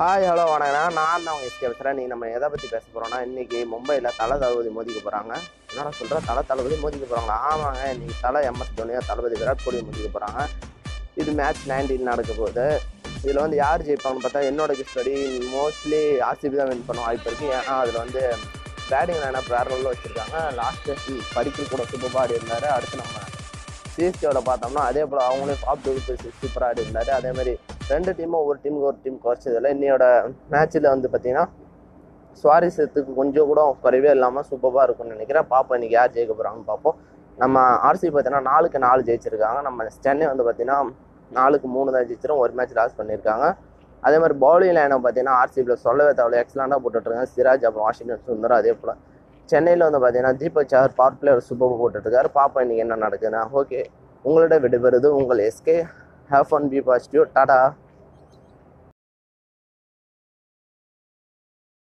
Hi hello வணக்கண்ணா நான் தான் அவங்க எஸ்கே பேசுகிறேன் நீ நம்ம எதை பற்றி பேச போகிறோம்னா இன்றைக்கி மும்பையில் தலை தளபதி மோதிக்க போகிறாங்க என்னடா சொல்கிற தலை தளபதி மோதிக்க போகிறாங்களா ஆமாங்க இன்றைக்கி தலை எம்எஸ் தோனியா தளபதி விராட் கோலி மோதிக்க போகிறாங்க இது மேட்ச் நைன்டீன் நடக்க போகுது. இதில் வந்து யார் ஜெயிப்பாங்கன்னு பார்த்தா என்னோட கிஸ்டடி மோஸ்ட்லி ஆர்சிபி தான் வின் பண்ண வாய்ப்பு இருக்குது ஏன்னா அதில் வந்து பேட்டிங் லைனப் வேற லெவலில் வச்சுருக்காங்க. லாஸ்ட் டெஸ்ட் படிக்க கூட சூப்பர் பாடி இருந்தார் அடுத்து நம்ம சிஎஸ்கேவோட பார்த்தோம்னா அதே போல் அவங்களே டாப் டூ சூப்பராக ஆடி இருந்தார் அதே மாதிரி ரெண்டு டீமும் ஒரு டீமுக்கு ஒரு டீம் குறைச்சதில்ல. இன்னையோட மேட்ச்சில் வந்து பார்த்தீங்கன்னா சுவாரஸ்யத்துக்கு கொஞ்சம் கூட குறைவே இல்லாமல் சூப்பராக இருக்கும்னு நினைக்கிறேன். பார்ப்போம் இன்னைக்கு யார் ஜெயிக்க போகிறாங்கன்னு பார்ப்போம் நம்ம ஆர்சி பார்த்தீங்கன்னா நாலுக்கு நாலு ஜெயிச்சிருக்காங்க. நம்ம சென்னை வந்து பார்த்தீங்கன்னா நாலுக்கு மூணு தான் ஜெயிச்சிரும். ஒரு மேட்ச் லாஸ் பண்ணியிருக்காங்க. அதே மாதிரி பவுலிங் லைனை பார்த்தீங்கன்னா ஆர்சிபியில் சொல்லவே தேவையில்ல எக்ஸலாண்டாக போட்டுட்ருக்காங்க சிராஜ் அப்புறம் வாஷிங்டன் சுந்தரம் அதே போல். சென்னையில் வந்து பார்த்தீங்கன்னா Deepak sir power player super போட்டுட்ருக்காரு. பாப்பா இன்றைக்கி என்ன நடக்குதுன்னா. ஓகே. உங்களோட விடுபெறுது உங்கள் SK have one be positive tata.